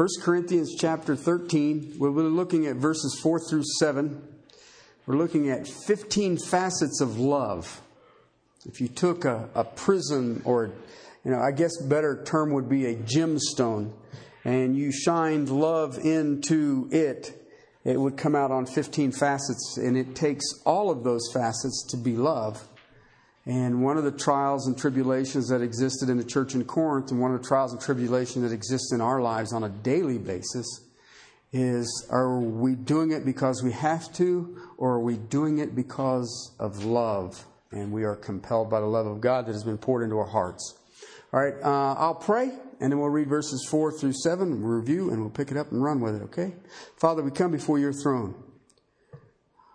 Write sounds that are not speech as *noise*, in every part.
1 Corinthians chapter 13. We'll be looking at verses 4 through 7. We're looking at 15 facets of love. If you took a, a prism, or, you know, I guess better term would be a gemstone, and you shined love into it, it would come out on 15 facets, and it takes all of those facets to be love. And one of the trials and tribulations that existed in the church in Corinth, and one of the trials and tribulations that exists in our lives on a daily basis, is are we doing it because we have to, or are we doing it because of love? And we are compelled by the love of God that has been poured into our hearts. All right, uh, I'll pray, and then we'll read verses 4 through 7, we'll review, and we'll pick it up and run with it, okay? Father, we come before your throne.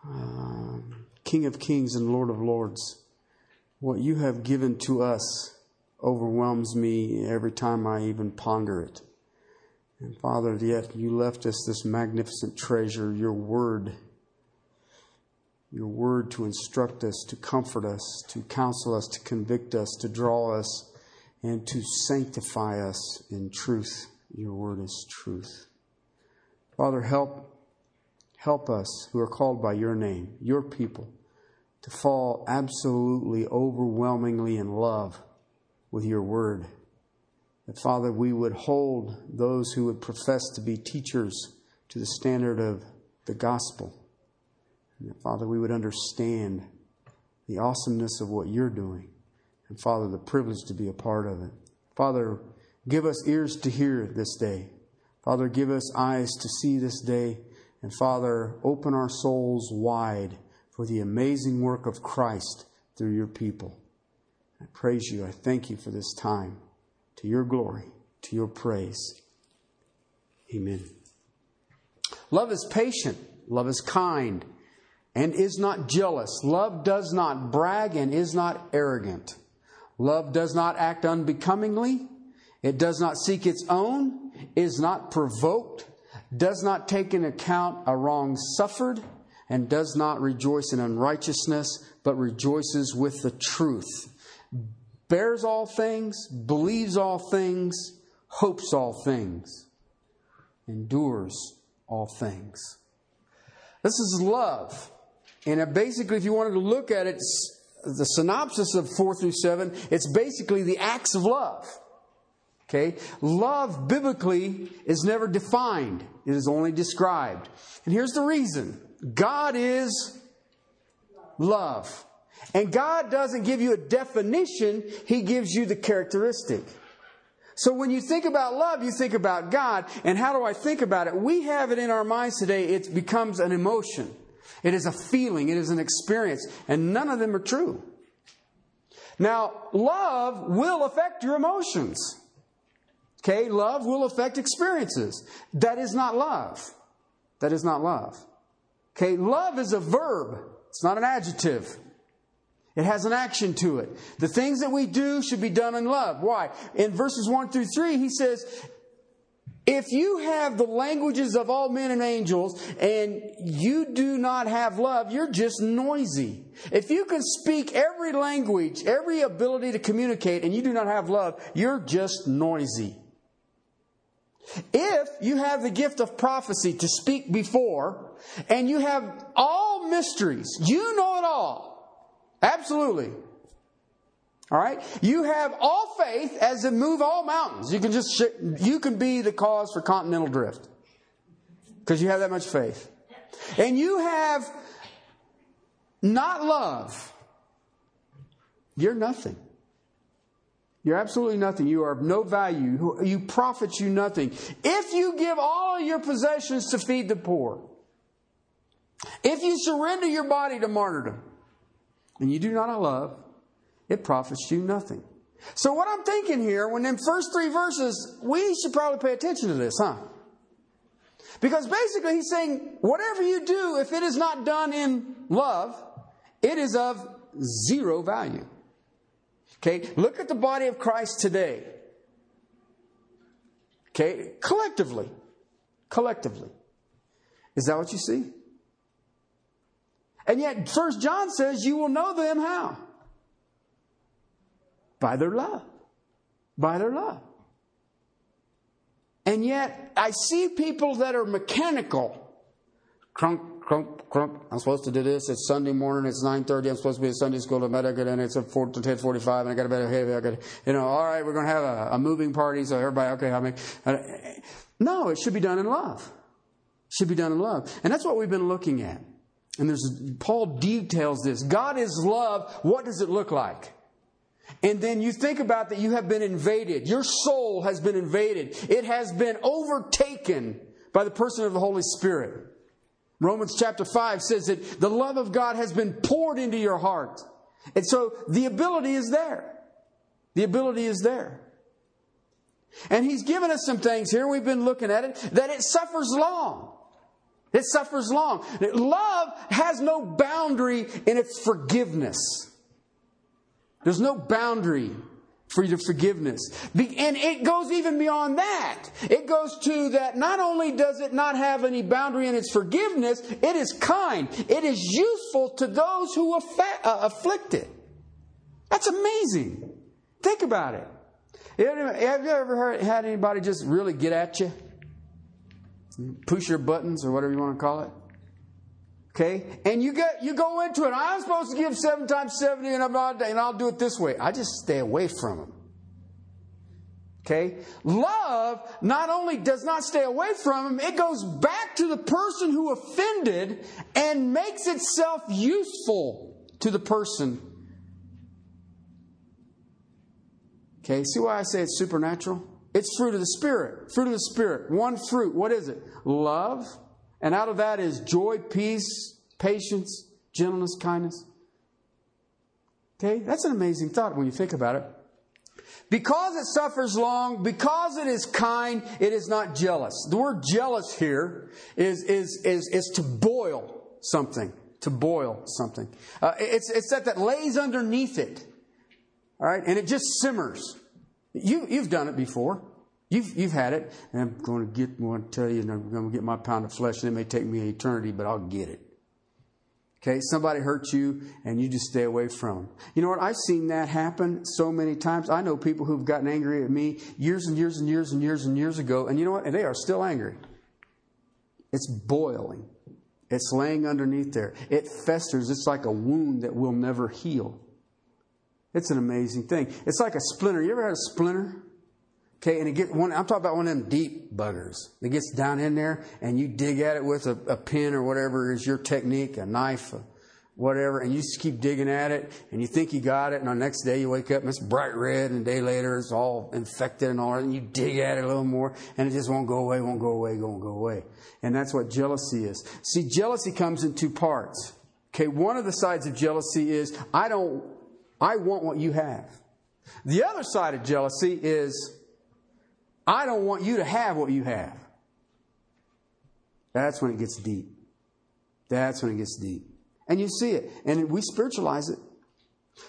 Uh, King of kings and Lord of lords, what you have given to us overwhelms me every time I even ponder it. And Father, yet you left us this magnificent treasure, your word. Your word to instruct us, to comfort us, to counsel us, to convict us, to draw us, and to sanctify us in truth. Your word is truth. Father, help help us who are called by your name, your people, to fall absolutely overwhelmingly in love with your word that, Father, we would hold those who would profess to be teachers to the standard of the gospel. And that, Father, we would understand the awesomeness of what you're doing. And, Father, the privilege to be a part of it. Father, give us ears to hear this day. Father, give us eyes to see this day. And, Father, open our souls wide for the amazing work of Christ through your people. I praise you. I thank you for this time to your glory, to your praise. Amen. Love is patient, love is kind, and is not jealous. Love does not brag and is not arrogant. Love does not act unbecomingly. It does not seek its own, is not provoked, does not take into account a wrong suffered, and does not rejoice in unrighteousness, but rejoices with the truth bears all things, believes all things, hopes all things, endures all things. This is love. And basically, if you wanted to look at it, the synopsis of 4 through 7, it's basically the acts of love. Okay? Love biblically is never defined, it is only described. And here's the reason God is love. And God doesn't give you a definition, He gives you the characteristic. So when you think about love, you think about God. And how do I think about it? We have it in our minds today, it becomes an emotion. It is a feeling, it is an experience, and none of them are true. Now, love will affect your emotions. Okay, love will affect experiences. That is not love. That is not love. Okay, love is a verb, it's not an adjective. It has an action to it. The things that we do should be done in love. Why? In verses 1 through 3, he says, if you have the languages of all men and angels and you do not have love, you're just noisy. If you can speak every language, every ability to communicate, and you do not have love, you're just noisy. If you have the gift of prophecy to speak before, and you have all mysteries, you know it all, Absolutely. All right? You have all faith as to move all mountains. You can just you can be the cause for continental drift. Because you have that much faith. And you have not love. You're nothing. You're absolutely nothing. You are of no value. You profit you nothing. If you give all your possessions to feed the poor, if you surrender your body to martyrdom, and you do not love, it profits you nothing. So, what I'm thinking here, when in first three verses, we should probably pay attention to this, huh? Because basically, he's saying, whatever you do, if it is not done in love, it is of zero value. Okay, look at the body of Christ today. Okay, collectively. Collectively. Is that what you see? And yet, First John says you will know them how? By their love. By their love. And yet, I see people that are mechanical. Crunk, crunk, crump. I'm supposed to do this. It's Sunday morning. It's 9.30. I'm supposed to be at Sunday school. I better get in. It's at 4 to 10.45 and I got to better. Hey, I got you know, all right, we're going to have a, a, moving party. So everybody, okay, I mean, uh, no, it should be done in love. It should be done in love. And that's what we've been looking at. And there's, Paul details this. God is love. What does it look like? And then you think about that you have been invaded. Your soul has been invaded. It has been overtaken by the person of the Holy Spirit. Romans chapter 5 says that the love of God has been poured into your heart. And so the ability is there. The ability is there. And he's given us some things here, we've been looking at it, that it suffers long. It suffers long. Love has no boundary in its forgiveness. There's no boundary for your forgiveness. And it goes even beyond that. It goes to that not only does it not have any boundary in its forgiveness, it is kind. It is useful to those who uh, afflict it. That's amazing. Think about it. Have you ever heard, had anybody just really get at you? Push your buttons or whatever you want to call it? Okay? And you get you go into it. I'm supposed to give seven times 70 and I'm not and I'll do it this way. I just stay away from them. Okay? Love not only does not stay away from them, it goes back to the person who offended and makes itself useful to the person. Okay, see why I say it's supernatural? It's fruit of the Spirit. Fruit of the Spirit. One fruit. What is it? Love, and out of that is joy, peace, patience, gentleness, kindness. Okay? That's an amazing thought when you think about it. Because it suffers long, because it is kind, it is not jealous. The word jealous here is, is, is, is to boil something. To boil something. Uh, it's, it's that that lays underneath it. All right? And it just simmers. You, you've done it before. You've, you've had it, and I'm going to get, I want to tell you, and I'm going to get my pound of flesh, and it may take me an eternity, but I'll get it. Okay, somebody hurts you, and you just stay away from them. You know what? I've seen that happen so many times. I know people who've gotten angry at me years and years and years and years and years ago, and you know what? And they are still angry. It's boiling. It's laying underneath there. It festers. It's like a wound that will never heal. It's an amazing thing. It's like a splinter. You ever had a splinter? Okay, and it get one. I'm talking about one of them deep buggers. It gets down in there, and you dig at it with a, a pin or whatever is your technique, a knife, a whatever, and you just keep digging at it, and you think you got it, and the next day you wake up and it's bright red, and a day later it's all infected and all that, and you dig at it a little more, and it just won't go away, won't go away, won't go away. And that's what jealousy is. See, jealousy comes in two parts. Okay, one of the sides of jealousy is I don't, I want what you have. The other side of jealousy is I don't want you to have what you have. That's when it gets deep. That's when it gets deep. And you see it. And we spiritualize it.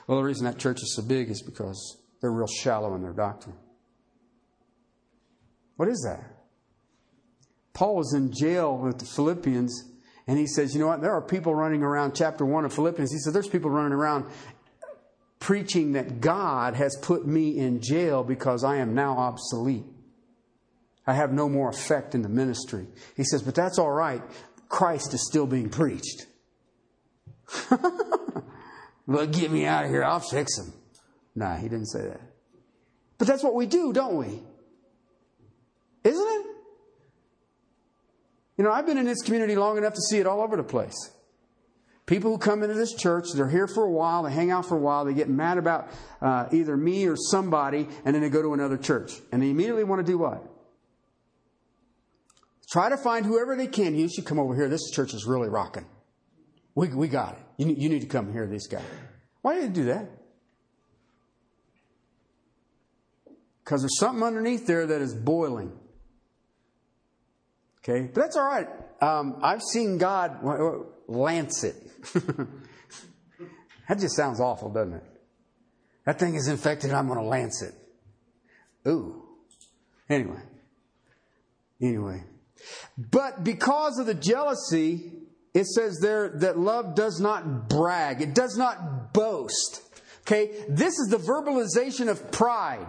Well, the reason that church is so big is because they're real shallow in their doctrine. What is that? Paul was in jail with the Philippians, and he says, You know what? There are people running around, chapter 1 of Philippians. He said, There's people running around preaching that God has put me in jail because I am now obsolete. I have no more effect in the ministry. He says, but that's all right. Christ is still being preached. *laughs* well, get me out of here. I'll fix him. Nah, he didn't say that. But that's what we do, don't we? Isn't it? You know, I've been in this community long enough to see it all over the place. People who come into this church, they're here for a while, they hang out for a while, they get mad about uh, either me or somebody, and then they go to another church. And they immediately want to do what? Try to find whoever they can. You should come over here. This church is really rocking. We, we got it. You, you need to come hear this guy. Why do you do that? Because there's something underneath there that is boiling. Okay? But that's all right. Um, I've seen God lance it. *laughs* that just sounds awful, doesn't it? That thing is infected, I'm going to lance it. Ooh. Anyway. Anyway. But because of the jealousy, it says there that love does not brag, it does not boast. Okay, this is the verbalization of pride.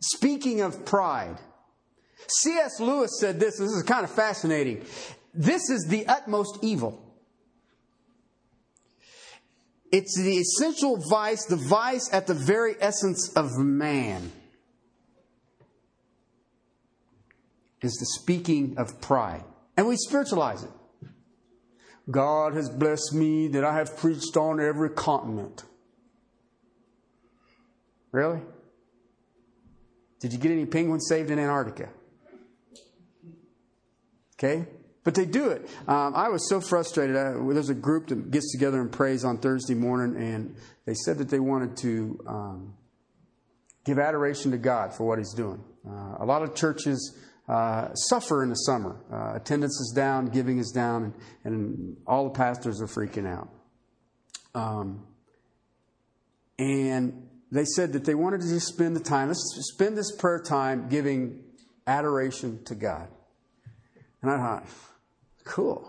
Speaking of pride, C.S. Lewis said this, this is kind of fascinating. This is the utmost evil. It's the essential vice, the vice at the very essence of man. Is the speaking of pride. And we spiritualize it. God has blessed me that I have preached on every continent. Really? Did you get any penguins saved in Antarctica? Okay? But they do it. Um, I was so frustrated. I, there's a group that gets together and prays on Thursday morning, and they said that they wanted to um, give adoration to God for what He's doing. Uh, a lot of churches uh, suffer in the summer. Uh, attendance is down, giving is down, and, and, all the pastors are freaking out. Um, and they said that they wanted to just spend the time, let's spend this prayer time giving adoration to God. And I thought, cool.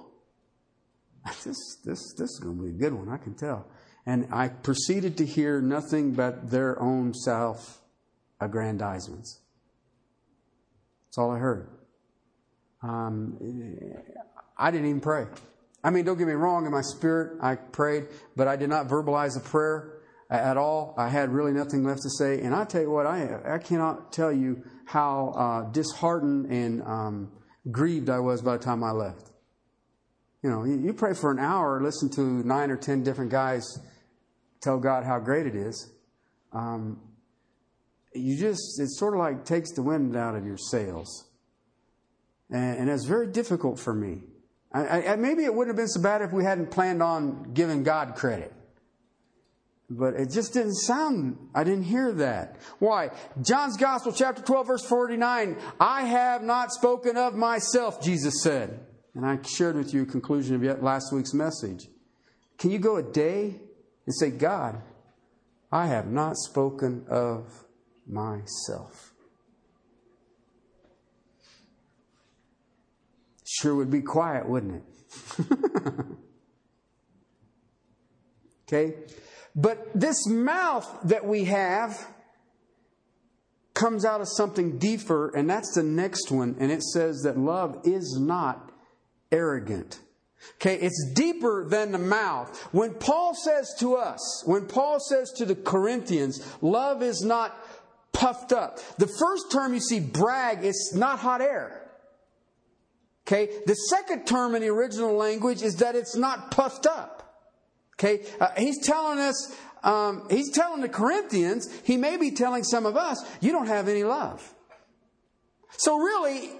*laughs* This, this, this is going to be a good one, I can tell. And I proceeded to hear nothing but their own self aggrandizements. That's all I heard. Um, I didn't even pray. I mean, don't get me wrong, in my spirit, I prayed, but I did not verbalize a prayer at all. I had really nothing left to say. And I tell you what, I, I cannot tell you how uh, disheartened and um, grieved I was by the time I left. You know, you, you pray for an hour, listen to nine or ten different guys tell God how great it is. Um, you just, it sort of like takes the wind out of your sails. And, and it's very difficult for me. I, I, maybe it wouldn't have been so bad if we hadn't planned on giving God credit. But it just didn't sound, I didn't hear that. Why? John's Gospel, chapter 12, verse 49. I have not spoken of myself, Jesus said. And I shared with you a conclusion of last week's message. Can you go a day and say, God, I have not spoken of myself? Sure would be quiet, wouldn't it? *laughs* okay? But this mouth that we have comes out of something deeper, and that's the next one. And it says that love is not arrogant. Okay, it's deeper than the mouth. When Paul says to us, when Paul says to the Corinthians, love is not puffed up. The first term you see, brag, is not hot air. Okay, the second term in the original language is that it's not puffed up. Okay, uh, he's telling us, um, he's telling the Corinthians, he may be telling some of us, you don't have any love. So really,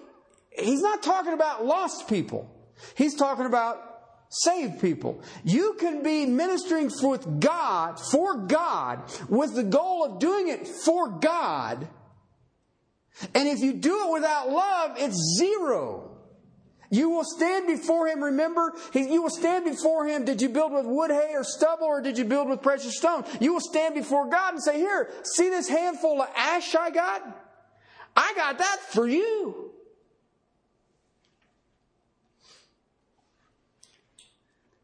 he's not talking about lost people. He's talking about saved people. You can be ministering with God, for God, with the goal of doing it for God. And if you do it without love, it's zero. You will stand before him. Remember, you will stand before him. Did you build with wood, hay, or stubble, or did you build with precious stone? You will stand before God and say, Here, see this handful of ash I got? I got that for you.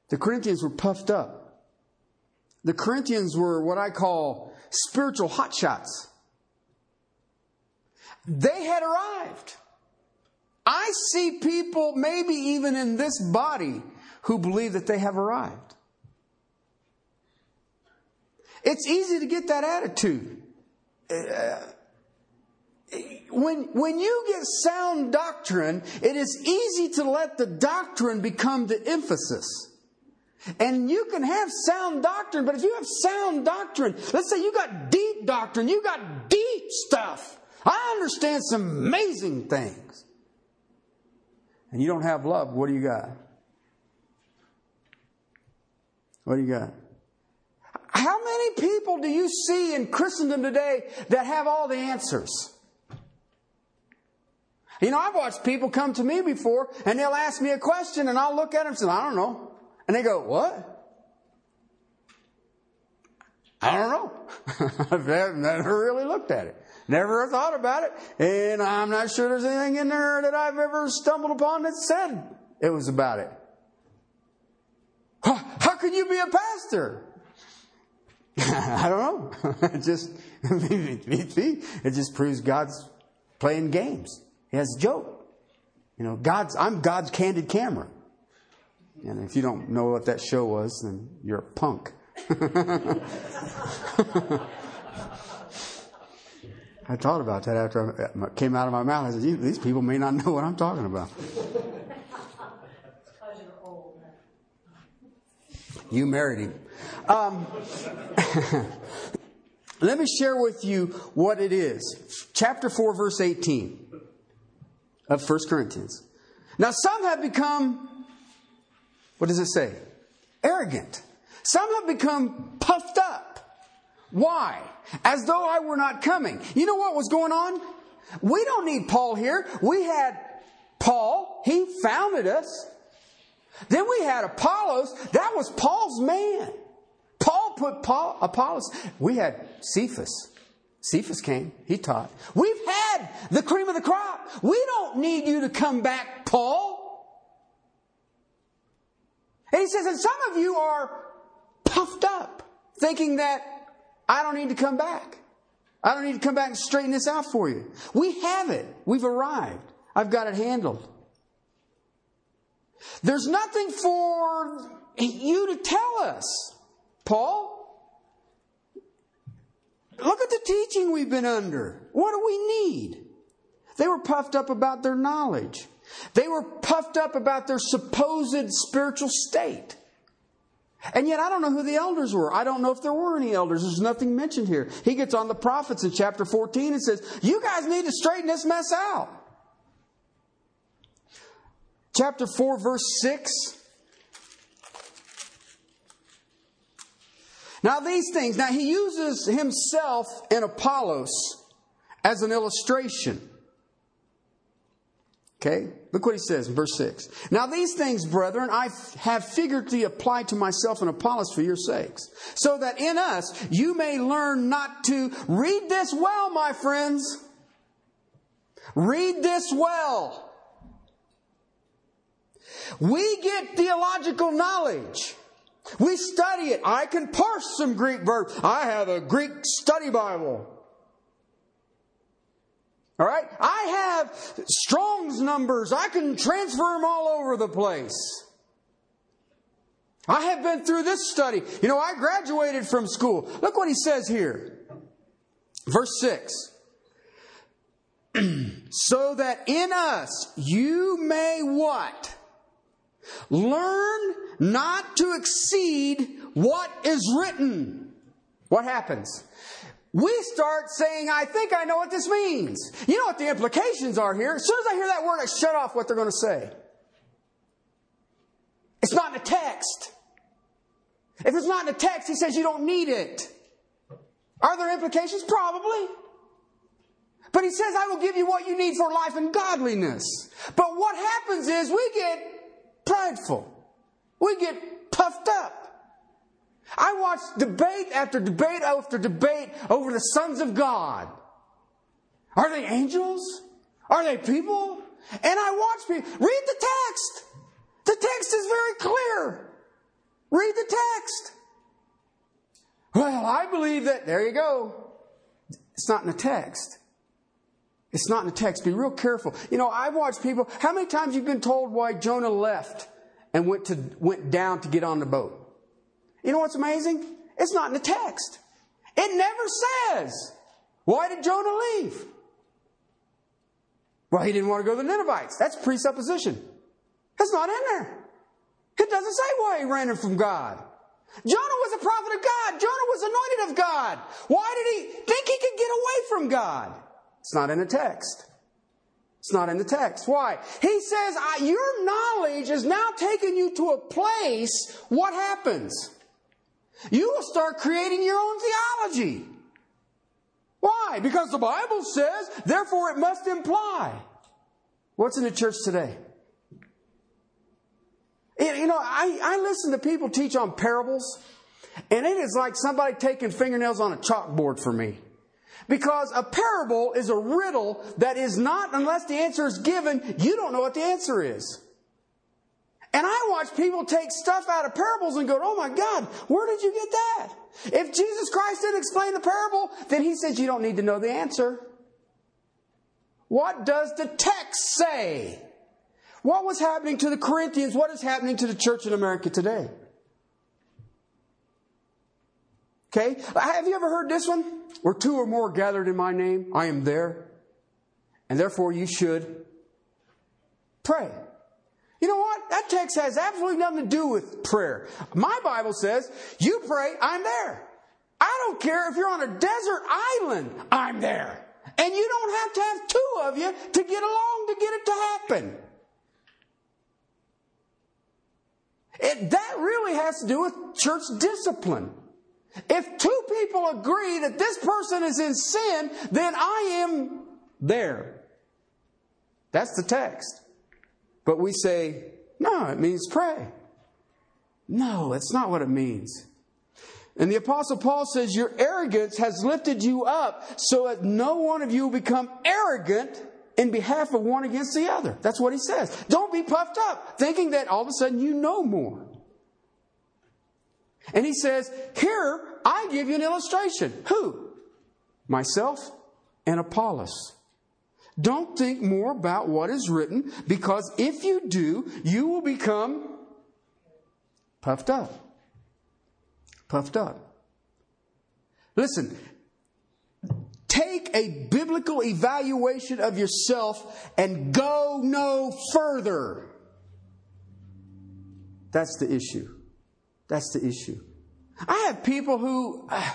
The Corinthians were puffed up. The Corinthians were what I call spiritual hotshots. They had arrived. I see people, maybe even in this body, who believe that they have arrived. It's easy to get that attitude. Uh, when, when you get sound doctrine, it is easy to let the doctrine become the emphasis. And you can have sound doctrine, but if you have sound doctrine, let's say you got deep doctrine, you got deep stuff. I understand some amazing things and you don't have love, what do you got? What do you got? How many people do you see in Christendom today that have all the answers? You know, I've watched people come to me before and they'll ask me a question and I'll look at them and say, I don't know. And they go, What? I don't know. *laughs* I've never really looked at it. Never thought about it. And I'm not sure there's anything in there that I've ever stumbled upon that said it was about it. How can you be a pastor? *laughs* I don't know. *laughs* it just it just proves God's playing games. He has a joke. You know, God's, I'm God's candid camera. And if you don't know what that show was, then you're a punk. *laughs* I thought about that after it came out of my mouth. I said, these people may not know what I'm talking about. *laughs* You married him. Um, *laughs* let me share with you what it is. Chapter 4, verse 18 of 1 Corinthians. Now, some have become, what does it say? Arrogant. Some have become puffed up. Why? As though I were not coming. You know what was going on? We don't need Paul here. We had Paul. He founded us. Then we had Apollos. That was Paul's man. Paul put Paul, Apollos. We had Cephas. Cephas came. He taught. We've had the cream of the crop. We don't need you to come back, Paul. And he says, and some of you are puffed up, thinking that I don't need to come back. I don't need to come back and straighten this out for you. We have it. We've arrived. I've got it handled. There's nothing for you to tell us, Paul. Look at the teaching we've been under. What do we need? They were puffed up about their knowledge. They were puffed up about their supposed spiritual state. And yet, I don't know who the elders were. I don't know if there were any elders. There's nothing mentioned here. He gets on the prophets in chapter 14 and says, You guys need to straighten this mess out. Chapter 4, verse 6. Now, these things, now he uses himself and Apollos as an illustration. Okay? Look what he says in verse 6. Now, these things, brethren, I have figuratively applied to myself and Apollos for your sakes, so that in us you may learn not to read this well, my friends. Read this well. We get theological knowledge. We study it. I can parse some Greek verbs. I have a Greek study Bible. All right? I have Strong's numbers. I can transfer them all over the place. I have been through this study. You know, I graduated from school. Look what he says here. Verse 6. *clears throat* so that in us you may what? Learn not to exceed what is written. What happens? We start saying, I think I know what this means. You know what the implications are here. As soon as I hear that word, I shut off what they're going to say. It's not in the text. If it's not in the text, he says you don't need it. Are there implications? Probably. But he says, I will give you what you need for life and godliness. But what happens is we get prideful. We get puffed up. I watched debate after debate after debate over the sons of God. Are they angels? Are they people? And I watched people read the text. The text is very clear. Read the text. Well, I believe that. There you go. It's not in the text. It's not in the text. Be real careful. You know, I've watched people. How many times you've been told why Jonah left and went to went down to get on the boat? You know what's amazing? It's not in the text. It never says. Why did Jonah leave? Well, he didn't want to go to the Ninevites. That's presupposition. That's not in there. It doesn't say why he ran from God. Jonah was a prophet of God. Jonah was anointed of God. Why did he think he could get away from God? It's not in the text. It's not in the text. Why? He says, Your knowledge is now taking you to a place. What happens? You will start creating your own theology. Why? Because the Bible says, therefore it must imply. What's in the church today? You know, I, I listen to people teach on parables, and it is like somebody taking fingernails on a chalkboard for me. Because a parable is a riddle that is not, unless the answer is given, you don't know what the answer is. And I watch people take stuff out of parables and go, oh my God, where did you get that? If Jesus Christ didn't explain the parable, then he says you don't need to know the answer. What does the text say? What was happening to the Corinthians? What is happening to the church in America today? Okay? Have you ever heard this one? Where two or more gathered in my name, I am there. And therefore you should pray. You know what? That text has absolutely nothing to do with prayer. My Bible says, you pray, I'm there. I don't care if you're on a desert island, I'm there. And you don't have to have two of you to get along to get it to happen. It, that really has to do with church discipline. If two people agree that this person is in sin, then I am there. That's the text. But we say, no, it means pray. No, that's not what it means. And the apostle Paul says, your arrogance has lifted you up so that no one of you will become arrogant in behalf of one against the other. That's what he says. Don't be puffed up, thinking that all of a sudden you know more. And he says, Here, I give you an illustration. Who? Myself and Apollos. Don't think more about what is written, because if you do, you will become puffed up. Puffed up. Listen, take a biblical evaluation of yourself and go no further. That's the issue. That's the issue. I have people who. Uh,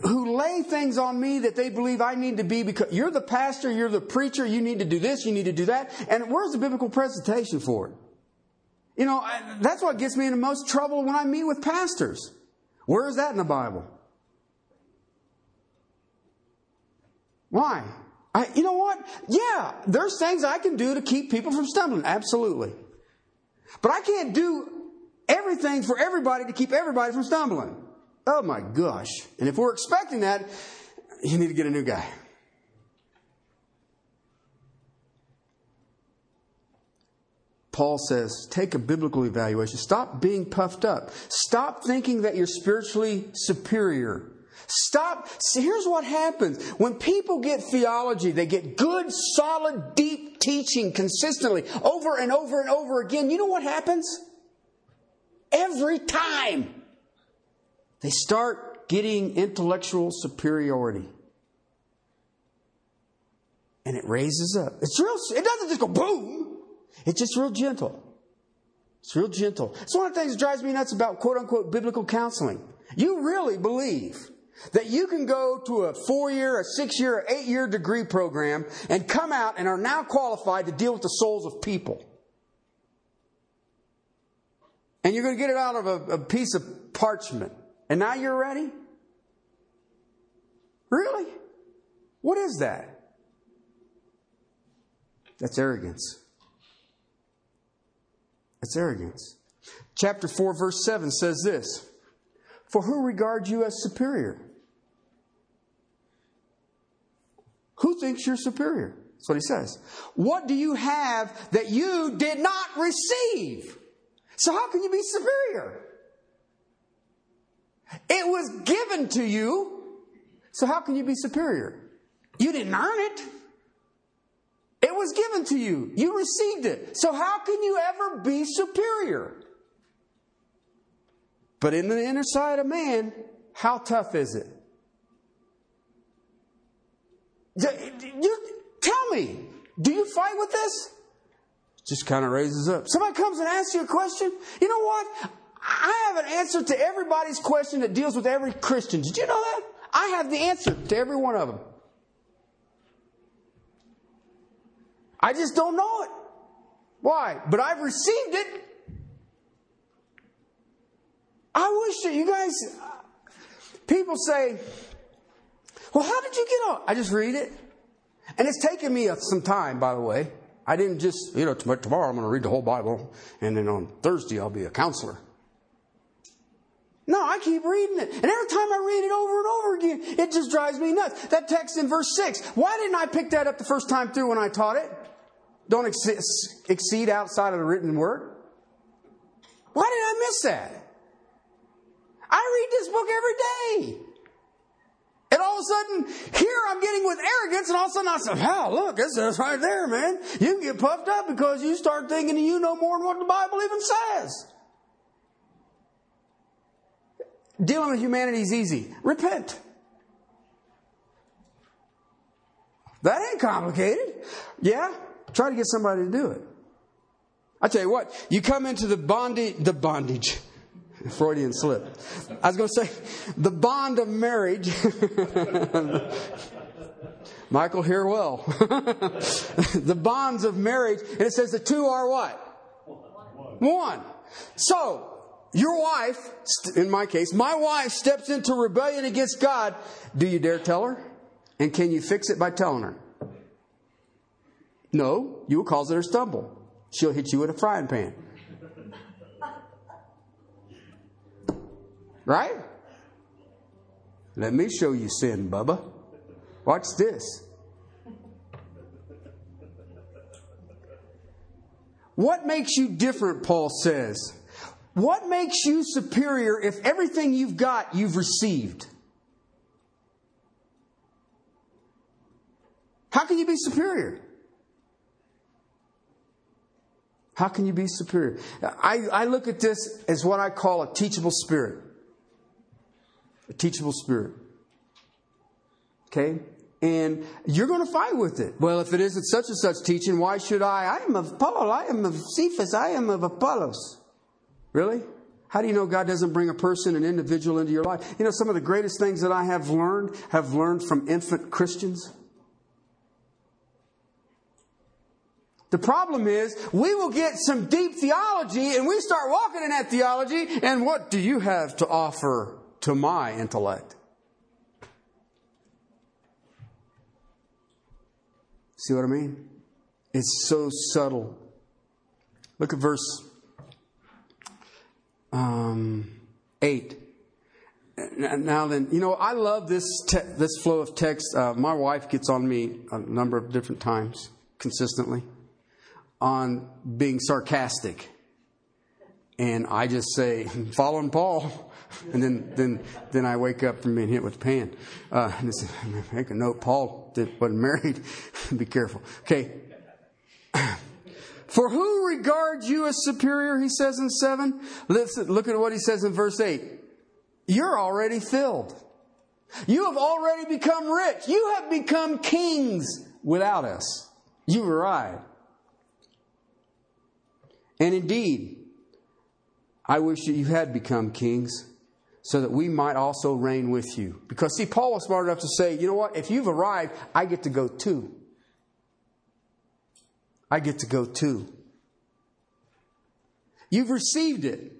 who lay things on me that they believe I need to be because you're the pastor, you're the preacher, you need to do this, you need to do that. And where's the biblical presentation for it? You know, that's what gets me into most trouble when I meet with pastors. Where is that in the Bible? Why? I, you know what? Yeah, there's things I can do to keep people from stumbling. Absolutely. But I can't do everything for everybody to keep everybody from stumbling. Oh my gosh. And if we're expecting that, you need to get a new guy. Paul says, take a biblical evaluation. Stop being puffed up. Stop thinking that you're spiritually superior. Stop. See, here's what happens. When people get theology, they get good, solid, deep teaching consistently over and over and over again. You know what happens? Every time they start getting intellectual superiority. And it raises up. It's real, it doesn't just go boom. It's just real gentle. It's real gentle. It's one of the things that drives me nuts about quote unquote biblical counseling. You really believe that you can go to a four year, a six year, or eight year degree program and come out and are now qualified to deal with the souls of people. And you're going to get it out of a, a piece of parchment. And now you're ready? Really? What is that? That's arrogance. That's arrogance. Chapter 4, verse 7 says this For who regards you as superior? Who thinks you're superior? That's what he says. What do you have that you did not receive? So how can you be superior? It was given to you. So how can you be superior? You didn't earn it. It was given to you. You received it. So how can you ever be superior? But in the inner side of man, how tough is it? You, tell me, do you fight with this? Just kind of raises up. Somebody comes and asks you a question. You know what? I have an answer to everybody's question that deals with every Christian. Did you know that? I have the answer to every one of them. I just don't know it. Why? But I've received it. I wish that you guys, people say, well, how did you get on? I just read it. And it's taken me uh, some time, by the way. I didn't just, you know, tomorrow I'm going to read the whole Bible, and then on Thursday I'll be a counselor. No, I keep reading it. And every time I read it over and over again, it just drives me nuts. That text in verse 6, why didn't I pick that up the first time through when I taught it? Don't exceed outside of the written word. Why did I miss that? I read this book every day. And all of a sudden, here I'm getting with arrogance, and all of a sudden I said, "Wow, look, this is right there, man. You can get puffed up because you start thinking you know more than what the Bible even says." Dealing with humanity is easy. Repent. That ain't complicated. Yeah? Try to get somebody to do it. I tell you what, you come into the bondage, the bondage, *laughs* Freudian slip. I was going to say, the bond of marriage. *laughs* Michael, hear well. *laughs* the bonds of marriage, and it says the two are what? One. So, your wife, in my case, my wife steps into rebellion against God. Do you dare tell her? And can you fix it by telling her? No, you will cause her to stumble. She'll hit you with a frying pan. Right? Let me show you sin, Bubba. Watch this. What makes you different, Paul says? What makes you superior if everything you've got you've received? How can you be superior? How can you be superior? I, I look at this as what I call a teachable spirit. A teachable spirit. Okay? And you're going to fight with it. Well, if it isn't such and such teaching, why should I? I am of Paul. I am of Cephas. I am of Apollos. Really? How do you know God doesn't bring a person, an individual into your life? You know, some of the greatest things that I have learned have learned from infant Christians. The problem is, we will get some deep theology and we start walking in that theology, and what do you have to offer to my intellect? See what I mean? It's so subtle. Look at verse um, 8. Now then, you know, I love this te- this flow of text. Uh, my wife gets on me a number of different times consistently on being sarcastic. And I just say, *laughs* following Paul. And then, then, then I wake up from being hit with a pan. Uh, *laughs* this, make a note, Paul wasn't married. *laughs* Be careful. Okay. *clears throat* For who regards you as superior, he says in 7? Listen, look at what he says in verse 8. You're already filled. You have already become rich. You have become kings without us. You arrived. And indeed, I wish that you had become kings so that we might also reign with you. Because, see, Paul was smart enough to say, you know what? If you've arrived, I get to go too. I get to go too. You've received it.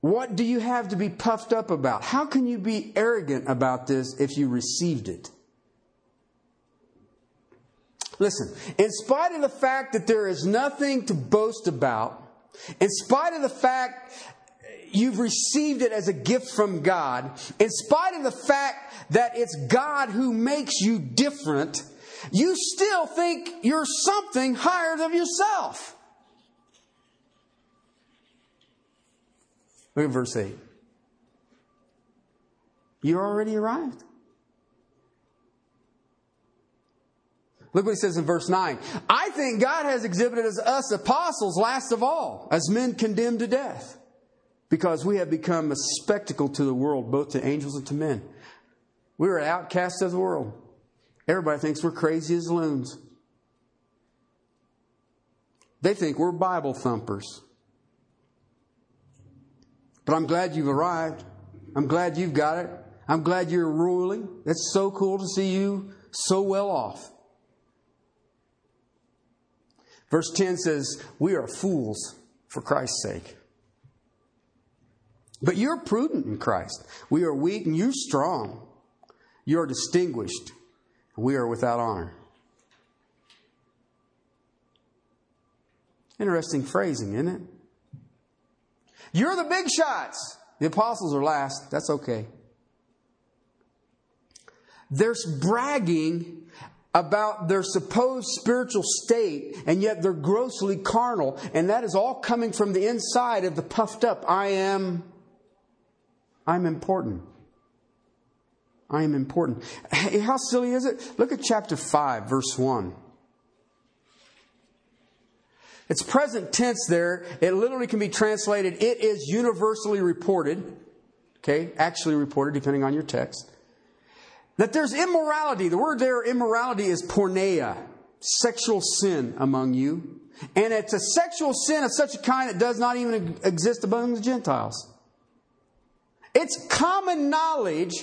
What do you have to be puffed up about? How can you be arrogant about this if you received it? Listen, in spite of the fact that there is nothing to boast about, in spite of the fact you've received it as a gift from God, in spite of the fact that it's God who makes you different, you still think you're something higher than yourself. Look at verse 8. You already arrived. Look what he says in verse 9. I think God has exhibited as us apostles last of all, as men condemned to death, because we have become a spectacle to the world, both to angels and to men. We are outcasts of the world. Everybody thinks we're crazy as loons. They think we're Bible thumpers. But I'm glad you've arrived. I'm glad you've got it. I'm glad you're ruling. It's so cool to see you so well off. Verse 10 says, We are fools for Christ's sake. But you're prudent in Christ. We are weak and you're strong. You are distinguished. We are without honor. Interesting phrasing, isn't it? You're the big shots. The apostles are last. That's okay. There's bragging about their supposed spiritual state, and yet they're grossly carnal, and that is all coming from the inside of the puffed up I am, I'm important. I am important. How silly is it? Look at chapter 5, verse 1. It's present tense there. It literally can be translated, it is universally reported. Okay, actually reported, depending on your text. That there's immorality. The word there, immorality, is porneia, sexual sin among you. And it's a sexual sin of such a kind that does not even exist among the Gentiles. It's common knowledge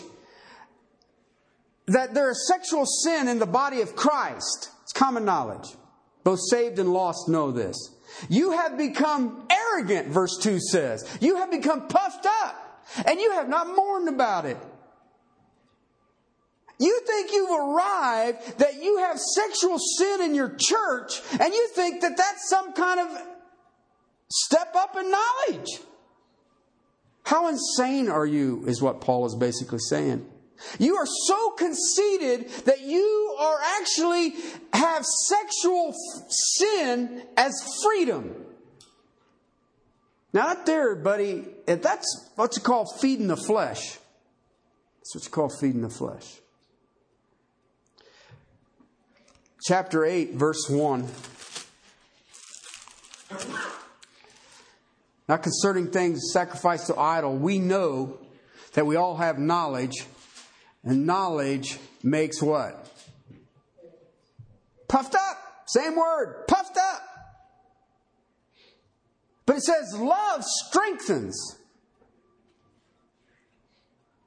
that there is sexual sin in the body of Christ. It's common knowledge. Both saved and lost know this. You have become arrogant, verse 2 says. You have become puffed up, and you have not mourned about it. You think you've arrived that you have sexual sin in your church, and you think that that's some kind of step up in knowledge. How insane are you, is what Paul is basically saying. You are so conceited that you are actually have sexual sin as freedom. Now, that there, buddy, eh, that's what you call feeding the flesh. That's what you call feeding the flesh. Chapter 8, verse 1. Now, concerning things sacrificed to idol, we know that we all have knowledge and knowledge makes what? Puffed up. Same word. Puffed up. But it says love strengthens.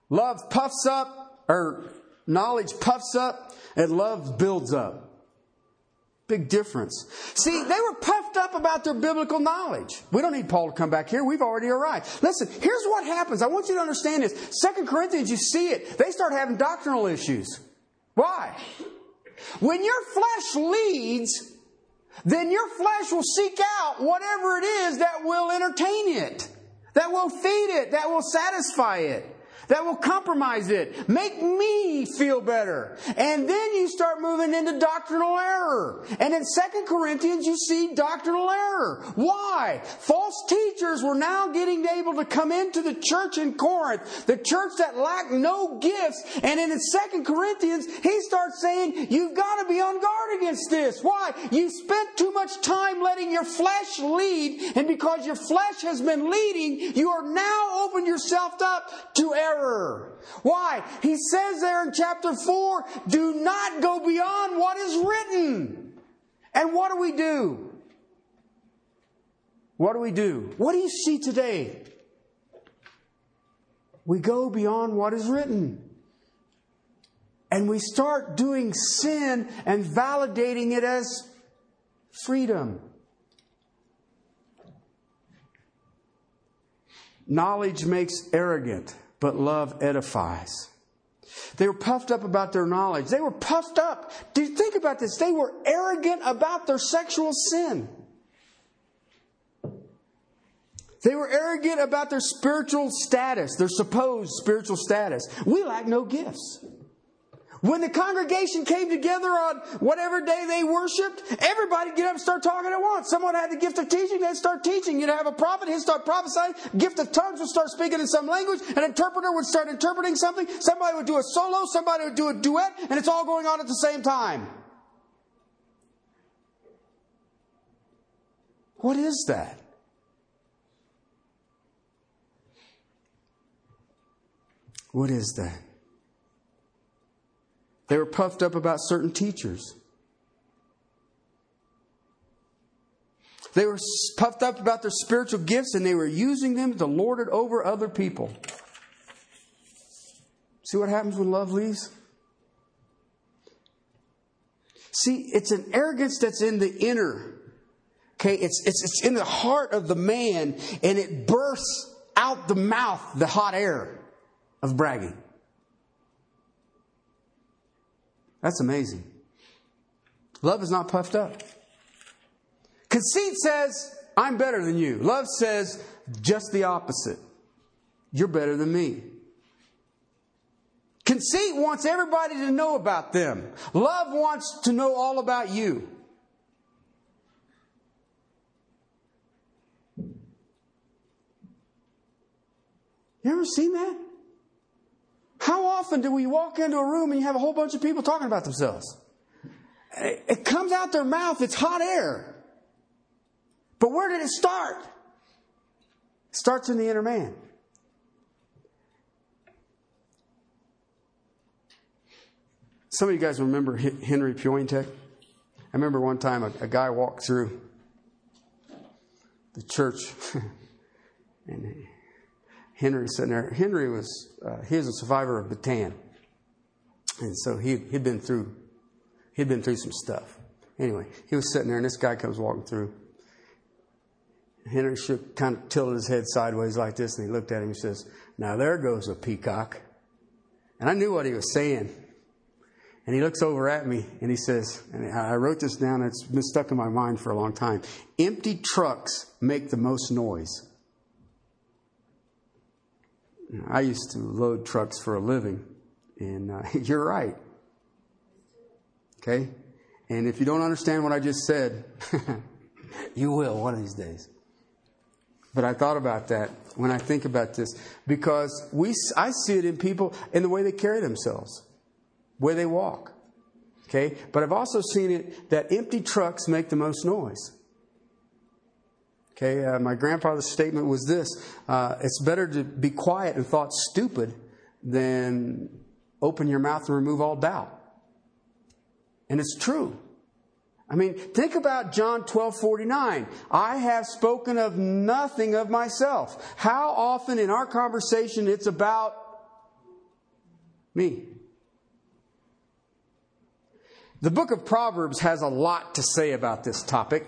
Love puffs up, or knowledge puffs up, and love builds up. Big difference. See, they were puffed up about their biblical knowledge. We don't need Paul to come back here. We've already arrived. Listen, here's what happens. I want you to understand this. Second Corinthians, you see it. They start having doctrinal issues. Why? When your flesh leads, then your flesh will seek out whatever it is that will entertain it, that will feed it, that will satisfy it that will compromise it, make me feel better. And then you start moving into doctrinal error. And in Second Corinthians, you see doctrinal error. Why? False teachers were now getting able to come into the church in Corinth, the church that lacked no gifts. And in Second Corinthians, he starts saying, you've got to be on guard against this. Why? You spent too much time letting your flesh lead, and because your flesh has been leading, you are now opened yourself up to error error. Why? He says there in chapter 4, do not go beyond what is written. And what do we do? What do we do? What do you see today? We go beyond what is written. And we start doing sin and validating it as freedom. Knowledge makes arrogant but love edifies. They were puffed up about their knowledge. They were puffed up. Do you think about this? They were arrogant about their sexual sin. They were arrogant about their spiritual status, their supposed spiritual status. We lack no gifts. When the congregation came together on whatever day they worshiped, everybody get up and start talking at once. Someone had the gift of teaching, they'd start teaching. You'd have a prophet, he'd start prophesying. Gift of tongues would start speaking in some language. An interpreter would start interpreting something. Somebody would do a solo, somebody would do a duet, and it's all going on at the same time. What is that? What is that? They were puffed up about certain teachers. They were puffed up about their spiritual gifts and they were using them to lord it over other people. See what happens when love leaves? See, it's an arrogance that's in the inner. Okay, it's, it's, it's in the heart of the man and it bursts out the mouth, the hot air of bragging. That's amazing. Love is not puffed up. Conceit says, I'm better than you. Love says, just the opposite. You're better than me. Conceit wants everybody to know about them. Love wants to know all about you. You ever seen that? How often do we walk into a room and you have a whole bunch of people talking about themselves? It comes out their mouth, it's hot air. But where did it start? It starts in the inner man. Some of you guys remember Henry Piontek? I remember one time a, a guy walked through the church, *laughs* and Henry sitting there. Henry was uh, he was a survivor of Bataan, and so he he'd been through he'd been through some stuff. Anyway, he was sitting there, and this guy comes walking through. Henry shook, kind of tilted his head sideways like this, and he looked at him and says, "Now there goes a peacock." And I knew what he was saying. And he looks over at me and he says, and I wrote this down, it's been stuck in my mind for a long time. Empty trucks make the most noise. I used to load trucks for a living, and uh, *laughs* you're right. Okay? And if you don't understand what I just said, *laughs* you will one of these days. But I thought about that when I think about this because we, I see it in people in the way they carry themselves where they walk. Okay? But I've also seen it that empty trucks make the most noise. Okay? Uh, my grandfather's statement was this uh, It's better to be quiet and thought stupid than open your mouth and remove all doubt. And it's true. I mean, think about John 12 49. I have spoken of nothing of myself. How often in our conversation it's about me? The book of Proverbs has a lot to say about this topic.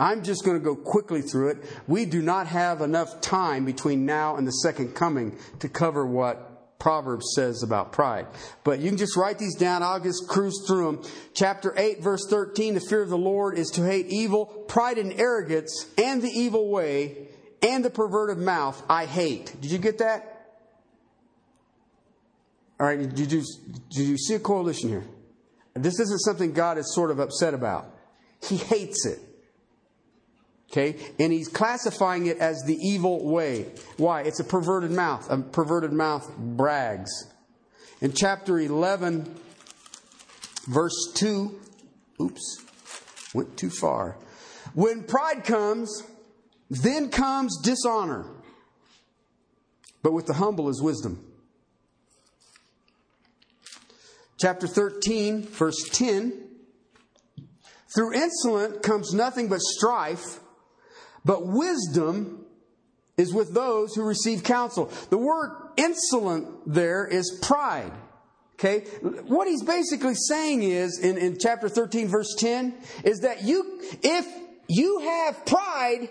I'm just going to go quickly through it. We do not have enough time between now and the second coming to cover what Proverbs says about pride. But you can just write these down. I'll just cruise through them. Chapter 8, verse 13 The fear of the Lord is to hate evil, pride and arrogance, and the evil way, and the perverted mouth I hate. Did you get that? All right, did you, did you see a correlation here? This isn't something God is sort of upset about. He hates it. Okay? And he's classifying it as the evil way. Why? It's a perverted mouth. A perverted mouth brags. In chapter 11, verse 2, oops, went too far. When pride comes, then comes dishonor. But with the humble is wisdom. chapter 13, verse 10. Through insolence comes nothing but strife, but wisdom is with those who receive counsel. The word insolent there is pride. Okay? What he's basically saying is, in, in chapter 13, verse 10, is that you, if you have pride,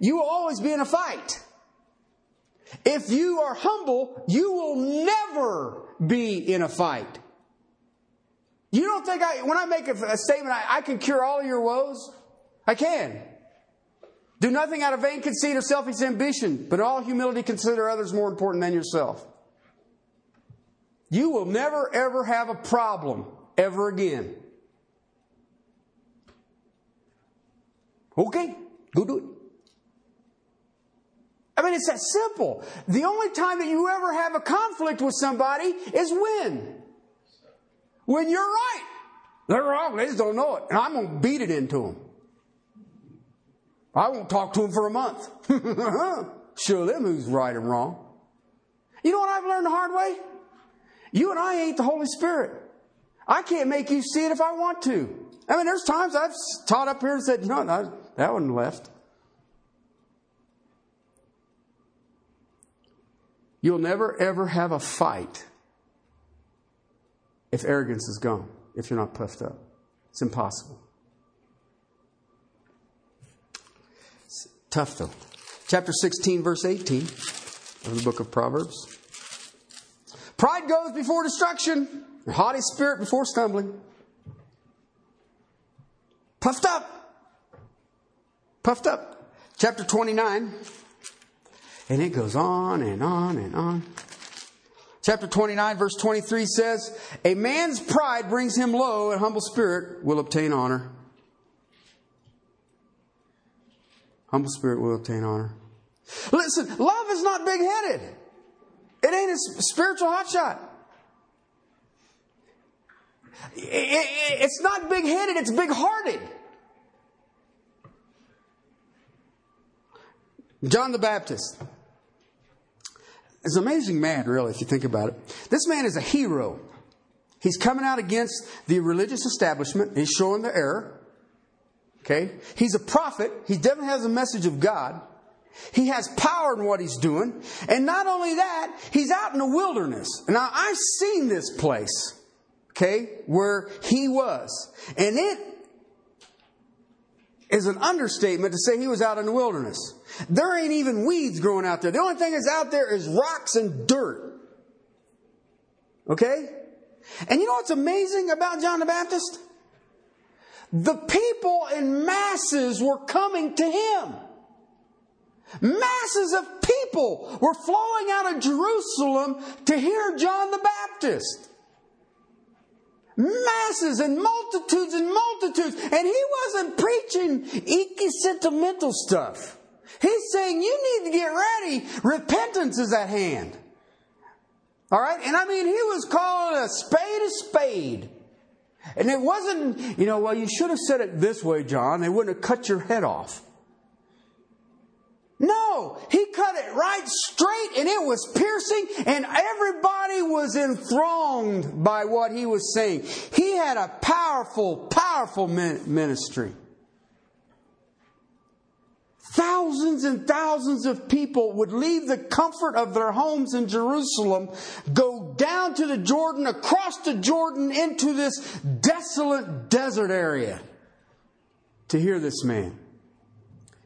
you will always be in a fight. If you are humble, you will never be in a fight. You don't think I, when I make a, a statement, I, I can cure all your woes? I can. Do nothing out of vain conceit or selfish ambition, but in all humility consider others more important than yourself. You will never ever have a problem ever again. Okay, go do it. I mean, it's that simple. The only time that you ever have a conflict with somebody is when? When you're right. They're wrong. They just don't know it. And I'm going to beat it into them. I won't talk to them for a month. Show them who's right and wrong. You know what I've learned the hard way? You and I ain't the Holy Spirit. I can't make you see it if I want to. I mean, there's times I've taught up here and said, no, no that one left. You'll never ever have a fight if arrogance is gone, if you're not puffed up. It's impossible. Tough though. Chapter 16, verse 18 of the book of Proverbs. Pride goes before destruction, a haughty spirit before stumbling. Puffed up. Puffed up. Chapter 29. And it goes on and on and on. Chapter 29, verse 23 says, A man's pride brings him low, and humble spirit will obtain honor. Humble spirit will obtain honor. Listen, love is not big headed. It ain't a spiritual hotshot. It's not big headed, it's big hearted. John the Baptist is an amazing man, really, if you think about it. This man is a hero. He's coming out against the religious establishment, he's showing the error. Okay? He's a prophet, he definitely has a message of God. He has power in what he's doing. And not only that, he's out in the wilderness. Now, I've seen this place, okay, where he was. And it is an understatement to say he was out in the wilderness. There ain't even weeds growing out there. The only thing that's out there is rocks and dirt. Okay? And you know what's amazing about John the Baptist? The people in masses were coming to him. Masses of people were flowing out of Jerusalem to hear John the Baptist. Masses and multitudes and multitudes. And he wasn't preaching icky sentimental stuff. He's saying you need to get ready. Repentance is at hand. All right? And I mean, he was calling a spade a spade. And it wasn't, you know, well, you should have said it this way, John. They wouldn't have cut your head off. No, he cut it right straight and it was piercing and everybody was enthralled by what he was saying. He had a powerful, powerful ministry. Thousands and thousands of people would leave the comfort of their homes in Jerusalem, go down to the Jordan, across the Jordan into this desolate desert area to hear this man.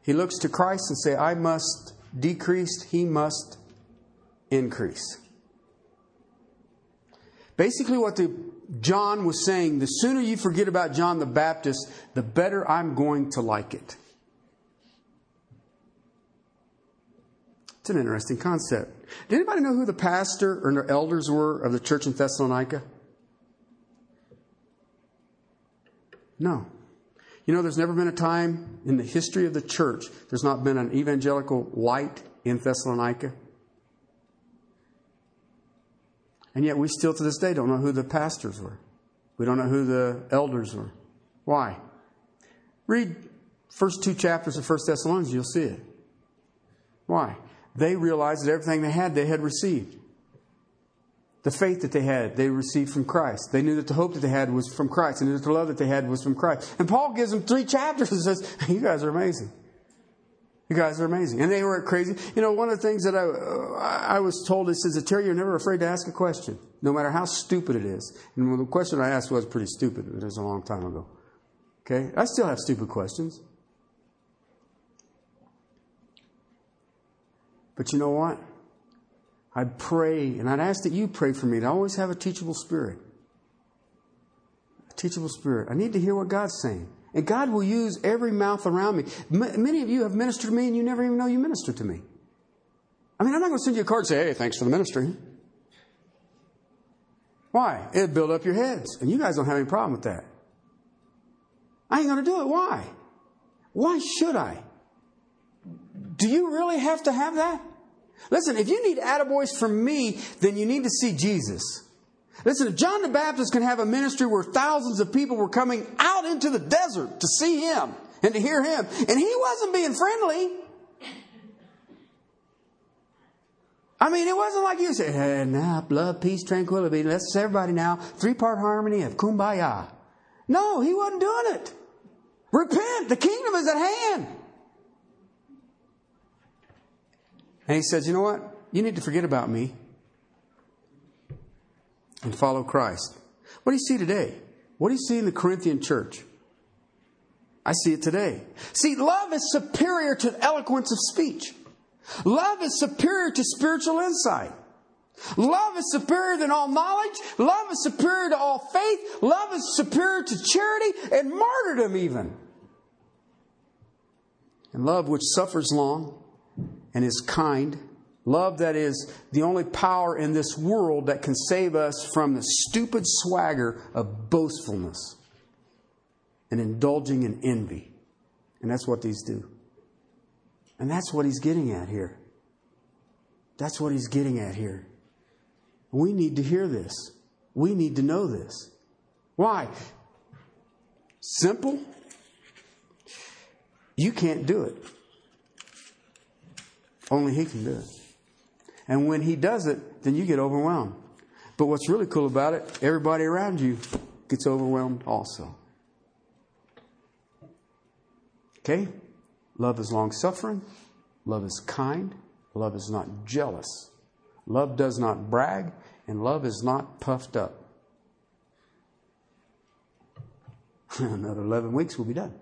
He looks to Christ and say, I must decrease, he must increase. Basically what the John was saying, the sooner you forget about John the Baptist, the better I'm going to like it. It's an interesting concept. Did anybody know who the pastor or the elders were of the church in Thessalonica? No. You know, there's never been a time in the history of the church there's not been an evangelical light in Thessalonica. And yet we still to this day don't know who the pastors were. We don't know who the elders were. Why? Read first two chapters of First Thessalonians, you'll see it. Why? They realized that everything they had, they had received. The faith that they had, they received from Christ. They knew that the hope that they had was from Christ. They knew that the love that they had was from Christ. And Paul gives them three chapters and says, *laughs* You guys are amazing. You guys are amazing. And they were crazy. You know, one of the things that I, uh, I was told is, that Terry, you're never afraid to ask a question, no matter how stupid it is. And the question I asked was pretty stupid. It was a long time ago. Okay? I still have stupid questions. But you know what? I'd pray, and I'd ask that you pray for me to always have a teachable spirit. A teachable spirit. I need to hear what God's saying. And God will use every mouth around me. M- many of you have ministered to me and you never even know you ministered to me. I mean, I'm not going to send you a card and say, hey, thanks for the ministry. Why? It'll build up your heads. And you guys don't have any problem with that. I ain't going to do it. Why? Why should I? Do you really have to have that? Listen, if you need attaboys from me, then you need to see Jesus. Listen, if John the Baptist can have a ministry where thousands of people were coming out into the desert to see him and to hear him, and he wasn't being friendly. I mean, it wasn't like you said, hey, now, love, peace, tranquility, let's everybody now, three part harmony of kumbaya. No, he wasn't doing it. Repent, the kingdom is at hand. And he says, You know what? You need to forget about me and follow Christ. What do you see today? What do you see in the Corinthian church? I see it today. See, love is superior to eloquence of speech. Love is superior to spiritual insight. Love is superior than all knowledge. Love is superior to all faith. Love is superior to charity and martyrdom, even. And love which suffers long and is kind. Love that is the only power in this world that can save us from the stupid swagger of boastfulness and indulging in envy. And that's what these do. And that's what he's getting at here. That's what he's getting at here. We need to hear this. We need to know this. Why? Simple. You can't do it. Only He can do it. And when He does it, then you get overwhelmed. But what's really cool about it, everybody around you gets overwhelmed also. Okay? Love is long suffering. Love is kind. Love is not jealous. Love does not brag. And love is not puffed up. *laughs* Another 11 weeks, we'll be done.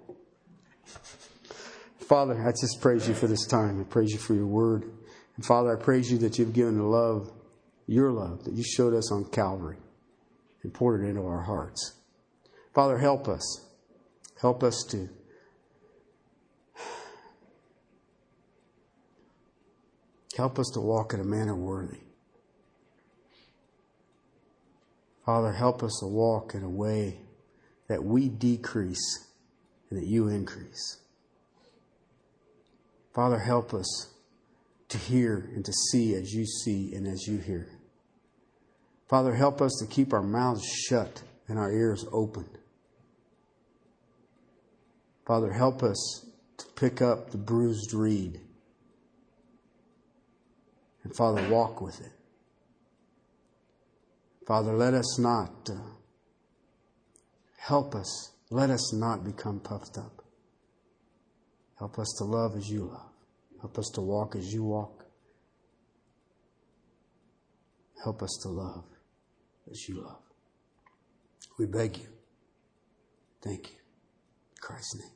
Father, I just praise you for this time. I praise you for your word. And Father, I praise you that you've given the love, your love, that you showed us on Calvary and poured it into our hearts. Father, help us. Help us to help us to walk in a manner worthy. Father, help us to walk in a way that we decrease and that you increase. Father, help us to hear and to see as you see and as you hear. Father, help us to keep our mouths shut and our ears open. Father, help us to pick up the bruised reed. And Father, walk with it. Father, let us not, uh, help us, let us not become puffed up. Help us to love as you love. Help us to walk as you walk. Help us to love as you love. We beg you. Thank you. In Christ's name.